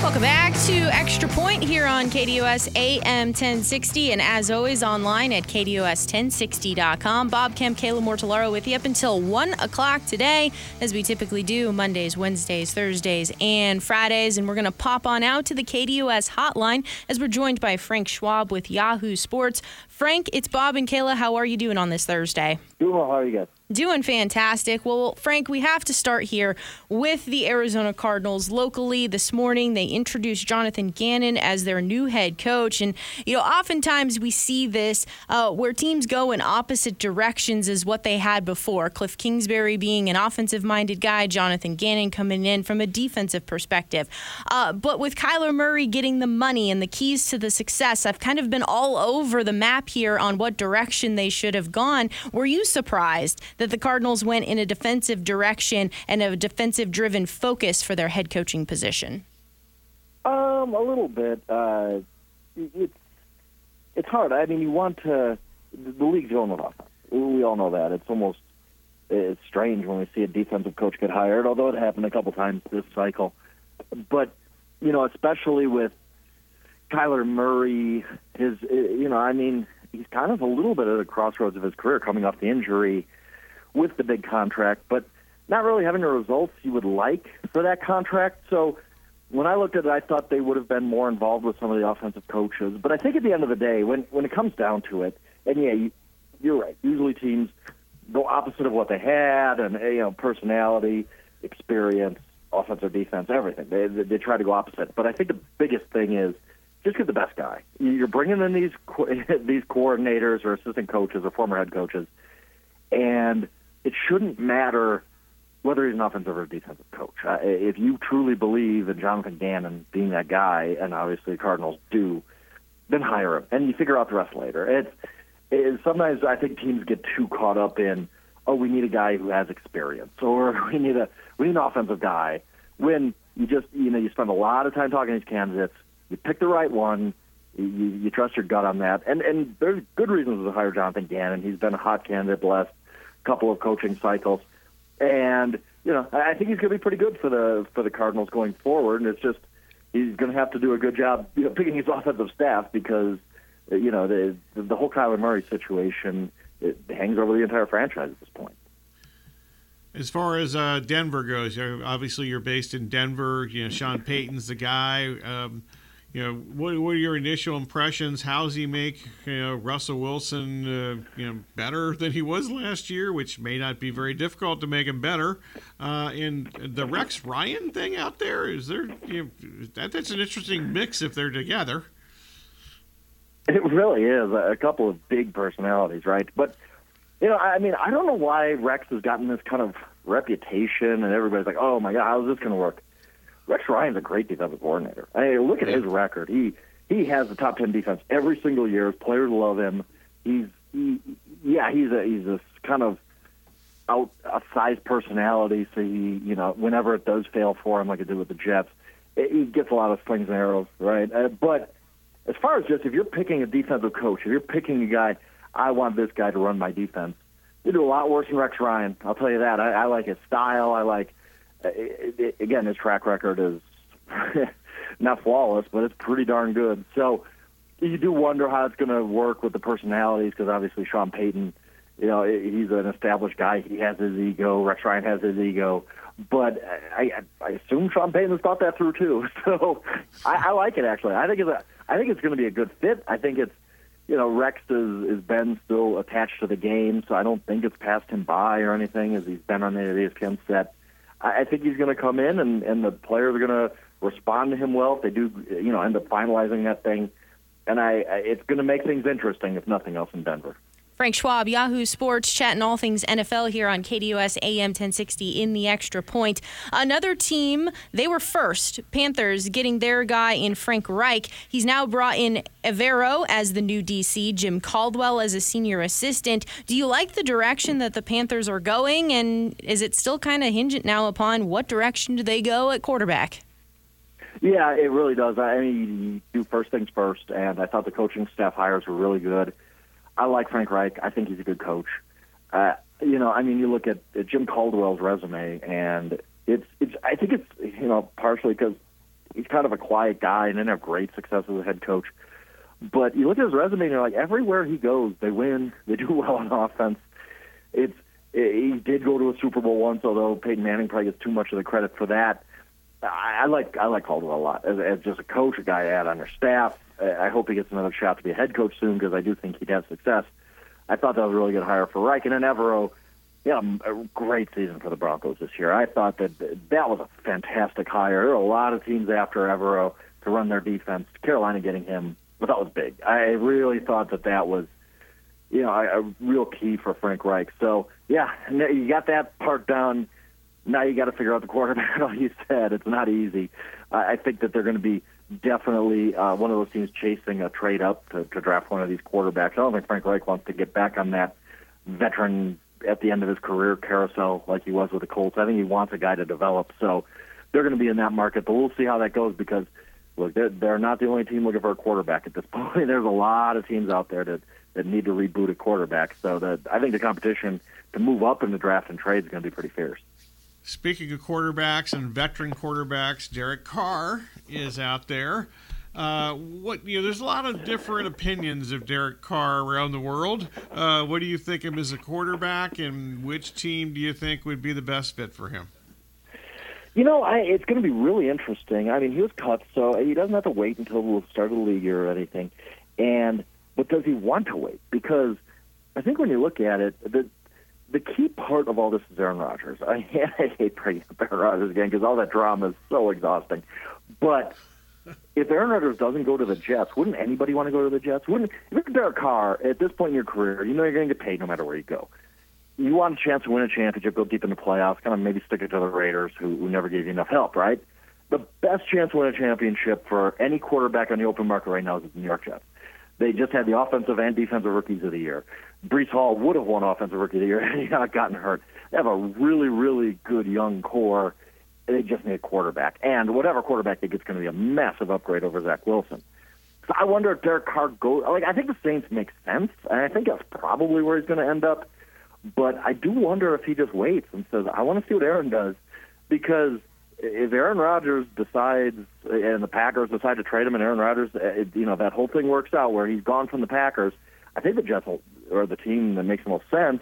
Welcome back to Extra Point here on KDOS AM 1060, and as always, online at KDOS1060.com. Bob Kemp, Kayla Mortellaro with you up until 1 o'clock today, as we typically do Mondays, Wednesdays, Thursdays, and Fridays. And we're going to pop on out to the KDOS hotline as we're joined by Frank Schwab with Yahoo Sports. Frank, it's Bob and Kayla. How are you doing on this Thursday? Doing well. How are you guys? Doing fantastic. Well, Frank, we have to start here with the Arizona Cardinals. Locally, this morning, they introduced Jonathan Gannon as their new head coach. And, you know, oftentimes we see this uh, where teams go in opposite directions as what they had before. Cliff Kingsbury being an offensive minded guy, Jonathan Gannon coming in from a defensive perspective. Uh, but with Kyler Murray getting the money and the keys to the success, I've kind of been all over the map here on what direction they should have gone. Were you surprised? That the Cardinals went in a defensive direction and a defensive driven focus for their head coaching position? Um, a little bit. Uh, it's it's hard. I mean, you want to. The league's going with offense. We all know that. It's almost it's strange when we see a defensive coach get hired, although it happened a couple times this cycle. But you know, especially with Kyler Murray, his you know, I mean, he's kind of a little bit at the crossroads of his career, coming off the injury with the big contract, but not really having the results you would like for that contract. So when I looked at it, I thought they would have been more involved with some of the offensive coaches. But I think at the end of the day, when when it comes down to it, and yeah, you, you're right. Usually teams go opposite of what they had, and you know, personality, experience, offensive, defense, everything. They they try to go opposite. But I think the biggest thing is just get the best guy. You're bringing in these these coordinators or assistant coaches or former head coaches, and it shouldn't matter whether he's an offensive or defensive coach. Uh, if you truly believe in Jonathan Gannon being that guy, and obviously the Cardinals do, then hire him, and you figure out the rest later. It's, it's sometimes I think teams get too caught up in, oh, we need a guy who has experience, or we need a we need an offensive guy. When you just you know you spend a lot of time talking to these candidates, you pick the right one. You, you trust your gut on that, and and there's good reasons to hire Jonathan Gannon. He's been a hot candidate the last couple of coaching cycles, and you know I think he's going to be pretty good for the for the Cardinals going forward. And it's just he's going to have to do a good job you know, picking his offensive staff because you know the the whole Kyler Murray situation it hangs over the entire franchise at this point. As far as uh, Denver goes, obviously you're based in Denver. You know Sean Payton's the guy. Um, you know, what, what are your initial impressions? How's he make you know Russell Wilson uh, you know better than he was last year, which may not be very difficult to make him better. Uh, and the Rex Ryan thing out there is there you know, that that's an interesting mix if they're together. It really is a couple of big personalities, right? But you know, I mean, I don't know why Rex has gotten this kind of reputation, and everybody's like, "Oh my God, how's this going to work?" Rex Ryan's a great defensive coordinator. I mean, look at his record. He he has the top ten defense every single year. Players love him. He's he, yeah, he's a he's a kind of out a size personality. So he you know whenever it does fail for him, like it did with the Jets, it, he gets a lot of slings and arrows, right? Uh, but as far as just if you're picking a defensive coach, if you're picking a guy, I want this guy to run my defense. You do a lot worse than Rex Ryan. I'll tell you that. I, I like his style. I like Uh, it, it, again, his track record is not flawless, but it's pretty darn good. So you do wonder how it's going to work with the personalities because obviously Sean Payton, you know, he's an established guy. He has his ego. Rex Ryan has his ego. But I, I assume Sean Payton has thought that through too. So I, I like it actually. I think it's a, I think it's going to be a good fit. I think it's, you know, Rex is, is Ben still attached to the game, so I don't think it's passed him by or anything as he's been on the ESPN set. I think he's going to come in, and and the players are going to respond to him well if they do, you know, end up finalizing that thing. And I, it's going to make things interesting, if nothing else, in Denver. Frank Schwab, Yahoo Sports, chatting all things NFL here on KDOS AM 1060 in the extra point. Another team, they were first. Panthers getting their guy in Frank Reich. He's now brought in Evero as the new DC, Jim Caldwell as a senior assistant. Do you like the direction that the Panthers are going? And is it still kind of hinged now upon what direction do they go at quarterback? Yeah, it really does. I mean, you do first things first, and I thought the coaching staff hires were really good. I like Frank Reich. I think he's a good coach. Uh, you know, I mean, you look at, at Jim Caldwell's resume, and it's it's. I think it's you know partially because he's kind of a quiet guy and didn't have great success as a head coach. But you look at his resume and you're like, everywhere he goes, they win. They do well on offense. It's he did go to a Super Bowl once, although Peyton Manning probably gets too much of the credit for that. I, I like I like Caldwell a lot as, as just a coach, a guy to add on your staff. Uh, I hope he gets another shot to be a head coach soon because I do think he'd have success. I thought that was a really good hire for Reich and Evero. Yeah, a great season for the Broncos this year. I thought that that was a fantastic hire. There were a lot of teams after Evero to run their defense. Carolina getting him, but that was big. I really thought that that was, you know, a, a real key for Frank Reich. So yeah, you got that part down. Now you got to figure out the quarterback. Like you said, it's not easy. I think that they're going to be definitely uh, one of those teams chasing a trade up to, to draft one of these quarterbacks. I don't think Frank Reich wants to get back on that veteran at the end of his career carousel like he was with the Colts. I think he wants a guy to develop. So they're going to be in that market, but we'll see how that goes because look, they're, they're not the only team looking for a quarterback at this point. There's a lot of teams out there that that need to reboot a quarterback. So that I think the competition to move up in the draft and trade is going to be pretty fierce. Speaking of quarterbacks and veteran quarterbacks, Derek Carr is out there. Uh, what you know, there's a lot of different opinions of Derek Carr around the world. Uh, what do you think of him as a quarterback, and which team do you think would be the best fit for him? You know, I, it's going to be really interesting. I mean, he was cut, so he doesn't have to wait until the start of the league year or anything. And but does he want to wait? Because I think when you look at it, the the key part of all this is Aaron Rodgers. I, I hate bringing up Aaron Rodgers again because all that drama is so exhausting. But if Aaron Rodgers doesn't go to the Jets, wouldn't anybody want to go to the Jets? Wouldn't if you're Derek Carr at this point in your career, you know you're going to get paid no matter where you go. You want a chance to win a championship, go deep in the playoffs, kind of maybe stick it to the Raiders, who, who never gave you enough help, right? The best chance to win a championship for any quarterback on the open market right now is the New York Jets. They just had the offensive and defensive rookies of the year. Breece Hall would have won offensive rookie of the year had he not gotten hurt. They have a really, really good young core. They just need a quarterback. And whatever quarterback they get is going to be a massive upgrade over Zach Wilson. So I wonder if Derek Carr goes. Like I think the Saints make sense, and I think that's probably where he's going to end up. But I do wonder if he just waits and says, "I want to see what Aaron does," because if Aaron Rodgers decides and the Packers decide to trade him, and Aaron Rodgers, uh, you know, that whole thing works out where he's gone from the Packers, I think the Jets will, are the team that makes the most sense.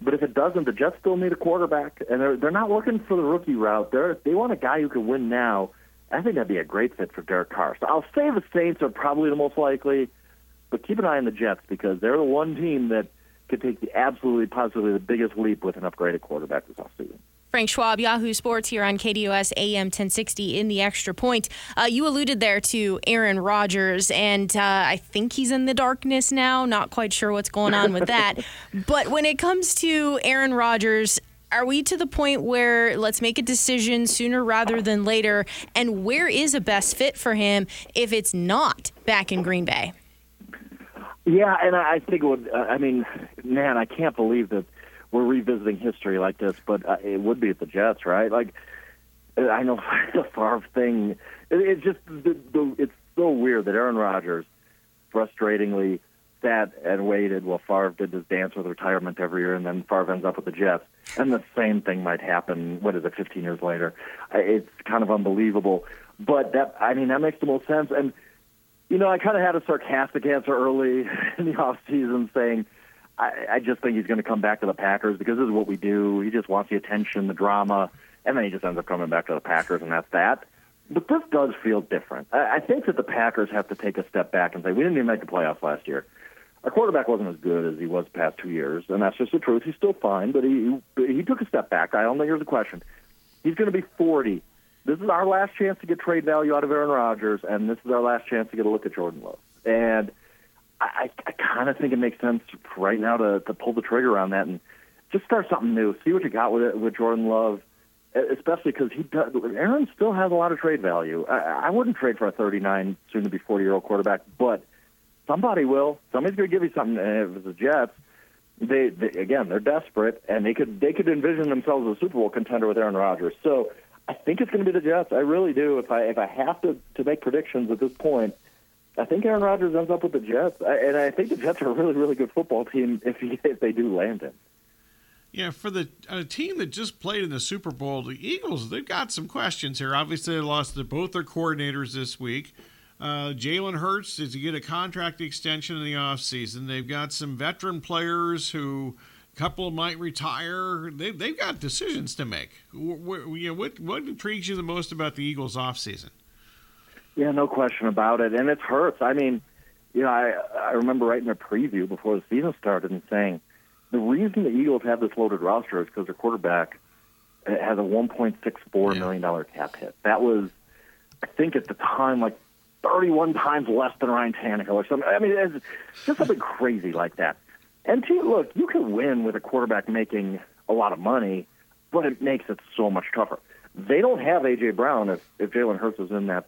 But if it doesn't, the Jets still need a quarterback, and they're they're not looking for the rookie route. They they want a guy who can win now. I think that'd be a great fit for Derek Carr. So I'll say the Saints are probably the most likely, but keep an eye on the Jets because they're the one team that could take the absolutely positively the biggest leap with an upgraded quarterback this offseason. Frank Schwab, Yahoo Sports here on KDOS AM 1060 in the extra point. Uh, you alluded there to Aaron Rodgers, and uh, I think he's in the darkness now. Not quite sure what's going on with that. but when it comes to Aaron Rodgers, are we to the point where let's make a decision sooner rather than later? And where is a best fit for him if it's not back in Green Bay? Yeah, and I think it would. Uh, I mean, man, I can't believe that we're revisiting history like this, but uh, it would be at the Jets, right? Like, I know the Favre thing. It, it's just the, the, it's so weird that Aaron Rodgers frustratingly sat and waited while Favre did this dance with retirement every year, and then Favre ends up with the Jets. And the same thing might happen. What is it? 15 years later, it's kind of unbelievable. But that, I mean, that makes the most sense. And you know, I kind of had a sarcastic answer early in the off season saying I, I just think he's going to come back to the Packers because this is what we do. He just wants the attention, the drama, and then he just ends up coming back to the Packers, and that's that. But this does feel different. I, I think that the Packers have to take a step back and say, we didn't even make the playoffs last year. Our quarterback wasn't as good as he was the past two years, and that's just the truth. He's still fine, but he he took a step back. I don't think there's a question. He's going to be 40. This is our last chance to get trade value out of Aaron Rodgers, and this is our last chance to get a look at Jordan Love. And – I, I kind of think it makes sense right now to, to pull the trigger on that and just start something new. See what you got with it with Jordan Love, especially because he does, Aaron still has a lot of trade value. I, I wouldn't trade for a 39, soon to be 40 year old quarterback, but somebody will. Somebody's going to give you something. And if it's the Jets, they, they again they're desperate and they could they could envision themselves as a Super Bowl contender with Aaron Rodgers. So I think it's going to be the Jets. I really do. If I if I have to to make predictions at this point. I think Aaron Rodgers ends up with the Jets, and I think the Jets are a really, really good football team if he, if they do land him. Yeah, for the a team that just played in the Super Bowl, the Eagles, they've got some questions here. Obviously, they lost to both their coordinators this week. Uh, Jalen Hurts, does he get a contract extension in the offseason? They've got some veteran players who a couple might retire. They, they've got decisions to make. What, what, what intrigues you the most about the Eagles offseason? Yeah, no question about it. And it hurts. I mean, you know, I, I remember writing a preview before the season started and saying the reason the Eagles have this loaded roster is because their quarterback uh, has a $1.64 yeah. million dollar cap hit. That was, I think, at the time, like 31 times less than Ryan Tannehill or something. I mean, it's just something crazy like that. And to, look, you can win with a quarterback making a lot of money, but it makes it so much tougher. They don't have AJ Brown if if Jalen Hurts is in that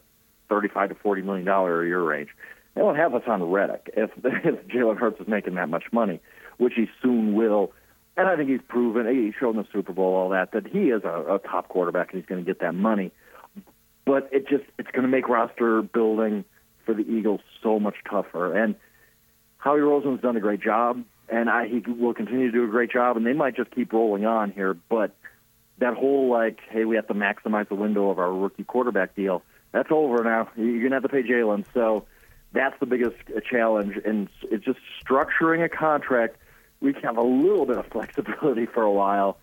35 to 40 million dollar a year range. They don't have Haason Reddick if if Jalen Hurts is making that much money, which he soon will. And I think he's proven, he's shown the Super Bowl, all that, that he is a, a top quarterback and he's going to get that money but it just it's going to make roster building for the Eagles so much tougher. And Howie Roseman's done a great job, and I, he will continue to do a great job. And they might just keep rolling on here, but that whole like, hey, we have to maximize the window of our rookie quarterback deal. That's over now. You're gonna have to pay Jalen, so that's the biggest uh, challenge. And it's just structuring a contract. We can have a little bit of flexibility for a while,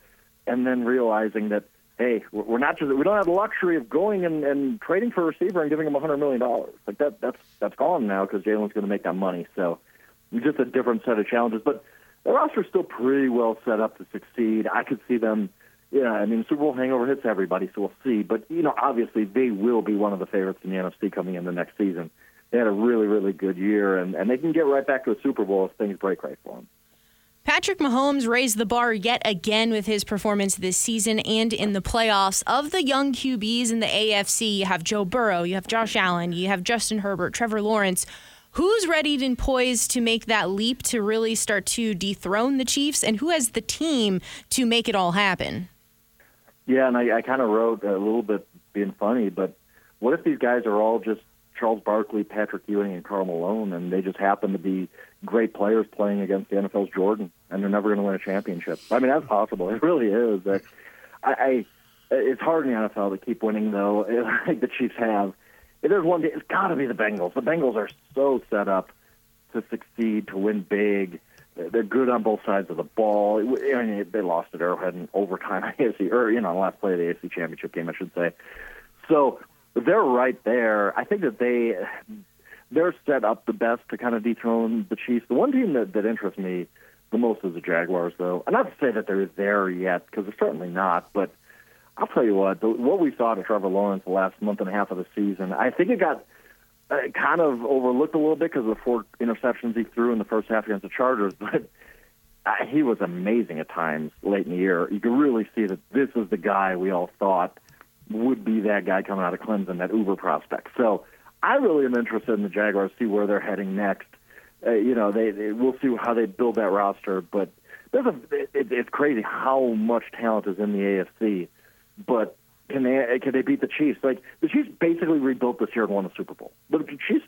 and then realizing that hey, we're not just we don't have the luxury of going and, and trading for a receiver and giving him a hundred million dollars. Like that that's that's gone now because Jalen's going to make that money. So just a different set of challenges. But the roster's still pretty well set up to succeed. I could see them. Yeah, I mean, Super Bowl hangover hits everybody, so we'll see. But you know, obviously, they will be one of the favorites in the NFC coming in the next season. They had a really, really good year, and, and they can get right back to a Super Bowl if things break right for them. Patrick Mahomes raised the bar yet again with his performance this season and in the playoffs. Of the young QBs in the AFC, you have Joe Burrow, you have Josh Allen, you have Justin Herbert, Trevor Lawrence. Who's ready and poised to make that leap to really start to dethrone the Chiefs, and who has the team to make it all happen? Yeah, and I, I kind of wrote a little bit being funny, but what if these guys are all just Charles Barkley, Patrick Ewing, and Karl Malone, and they just happen to be great players playing against the NFL's Jordan, and they're never going to win a championship. I mean, that's possible. It really is. I, I, it's hard in the NFL to keep winning, though, like the Chiefs have. If there's one, it's got to be the Bengals. The Bengals are so set up to succeed, to win big. They're good on both sides of the ball. I mean, they lost at Arrowhead in overtime, I AFC, or you know, the last play of the AFC Championship game, I should say. So they're right there. I think that they they're set up the best to kind of dethrone the Chiefs. The one team that, that interests me the most is the Jaguars, though. And not to say that they're there yet, because they're certainly not. But I'll tell you what, the, what we saw to Trevor Lawrence the last month and a half of the season, I think it got kind of overlooked a little bit because of the four interceptions he threw in the first half against the Chargers. But uh, he was amazing at times late in the year. You could really see that this was the guy we all thought would be that guy coming out of Clemson, that uber prospect. So I really am interested in the Jaguars, see where they're heading next. Uh, you know, they, they we'll see how they build that roster, but there's a it, it's crazy how much talent is in the AFC. But can they uh, can they beat the Chiefs? Like the Chiefs basically rebuilt this year and won a Super Bowl. But the Chiefs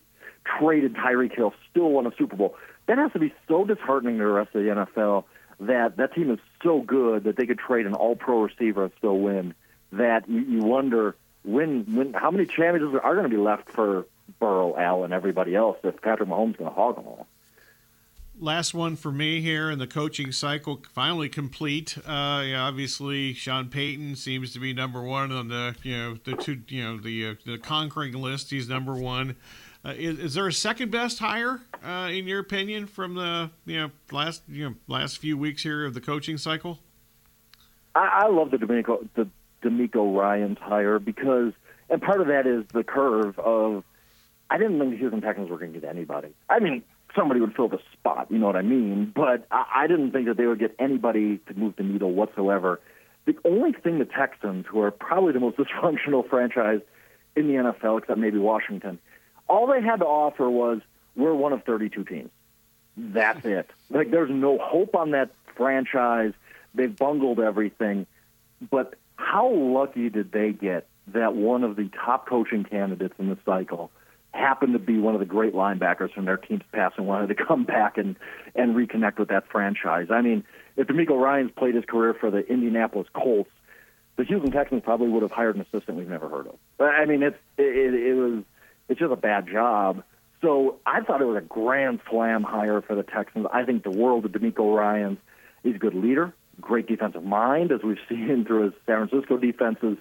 traded Tyreek Hill, still won a Super Bowl. That has to be so disheartening to the rest of the NFL that that team is so good that they could trade an All-Pro receiver and still win. That you, you wonder when when how many championships are going to be left for Burrow, Allen, everybody else if Patrick Mahomes going to hog them all? Last one for me here, and the coaching cycle finally complete. Uh, yeah, obviously, Sean Payton seems to be number one on the you know the two you know the uh, the conquering list. He's number one. Uh, is, is, there a second best hire uh, in your opinion from the you know last you know last few weeks here of the coaching cycle? I, I love the DeMeco the DeMeco Ryans hire because, and part of that is the curve of, I didn't think the Houston Texans were going to get anybody. I mean, somebody would fill the spot, you know what I mean? But I, I didn't think that they would get anybody to move the needle whatsoever. The only thing the Texans, who are probably the most dysfunctional franchise in the NFL, except maybe Washington, all they had to offer was we're one of 32 teams. That's it. Like there's no hope on that franchise. They've bungled everything. But how lucky did they get that one of the top coaching candidates in the cycle happened to be one of the great linebackers from their team's past and wanted to come back and and reconnect with that franchise. I mean, if DeMeco Ryans played his career for the Indianapolis Colts, the Houston Texans probably would have hired an assistant we've never heard of. I mean, it's it, it was it's just a bad job. So I thought it was a grand slam hire for the Texans. I think the world of DeMeco Ryans. He's a good leader, great defensive mind, as we've seen through his San Francisco defenses.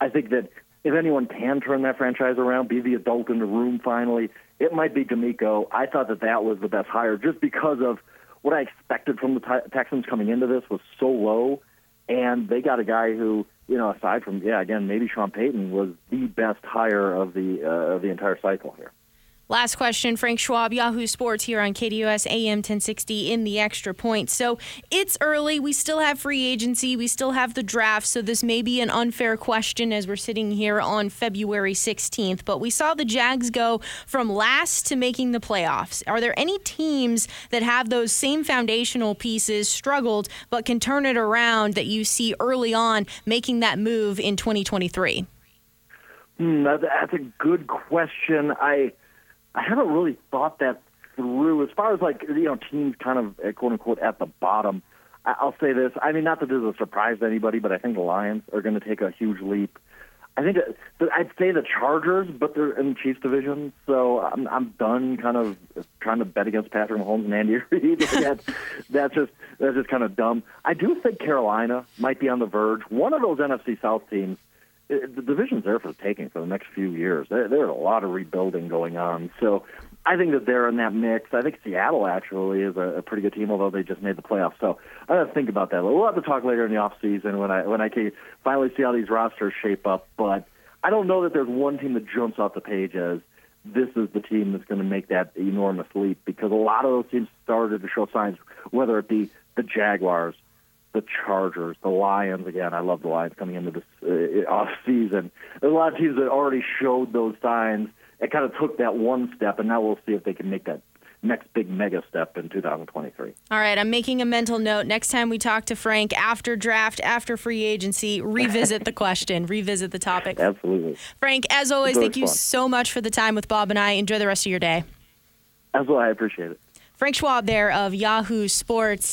I think that if anyone can turn that franchise around, be the adult in the room finally, it might be DeMeco. I thought that that was the best hire just because of what I expected from the Texans coming into this was so low, and they got a guy who, you know, aside from yeah, again maybe Sean Payton was the best hire of the uh, of the entire cycle here. Last question, Frank Schwab, Yahoo Sports here on KDOS AM 1060 in the extra point. So it's early. We still have free agency. We still have the draft. So this may be an unfair question as we're sitting here on February 16th. But we saw the Jags go from last to making the playoffs. Are there any teams that have those same foundational pieces, struggled, but can turn it around that you see early on making that move in 2023? Hmm, that's a good question. I. I haven't really thought that through as far as like you know teams kind of uh, quote unquote at the bottom. I'll say this. I mean, not that this is a surprise to anybody, but I think the Lions are going to take a huge leap. I think that, I'd say the Chargers, but they're in the Chiefs division, so I'm I'm done kind of trying to bet against Patrick Mahomes and Andy Reid. that's that's just that's just kind of dumb. I do think Carolina might be on the verge. One of those NFC South teams Uh, the division's there for the taking for the next few years. There, there's a lot of rebuilding going on. So I think that they're in that mix. I think Seattle actually is a, a pretty good team, although they just made the playoffs. So I have to think about that. We'll have to talk later in the off season when I when I can finally see how these rosters shape up. But I don't know that there's one team that jumps off the page as this is the team that's going to make that enormous leap because a lot of those teams started to show signs, whether it be the Jaguars, the Chargers, the Lions. Again, I love the Lions coming into this uh, off season. There's a lot of teams that already showed those signs. It kind of took that one step, and now we'll see if they can make that next big mega step in 2023. All right, I'm making a mental note. Next time we talk to Frank after draft, after free agency, revisit the question, revisit the topic. Absolutely. Frank, as always, thank you so much for the time with Bob and I. Enjoy the rest of your day. As well, I appreciate it. Frank Schwab there of Yahoo Sports.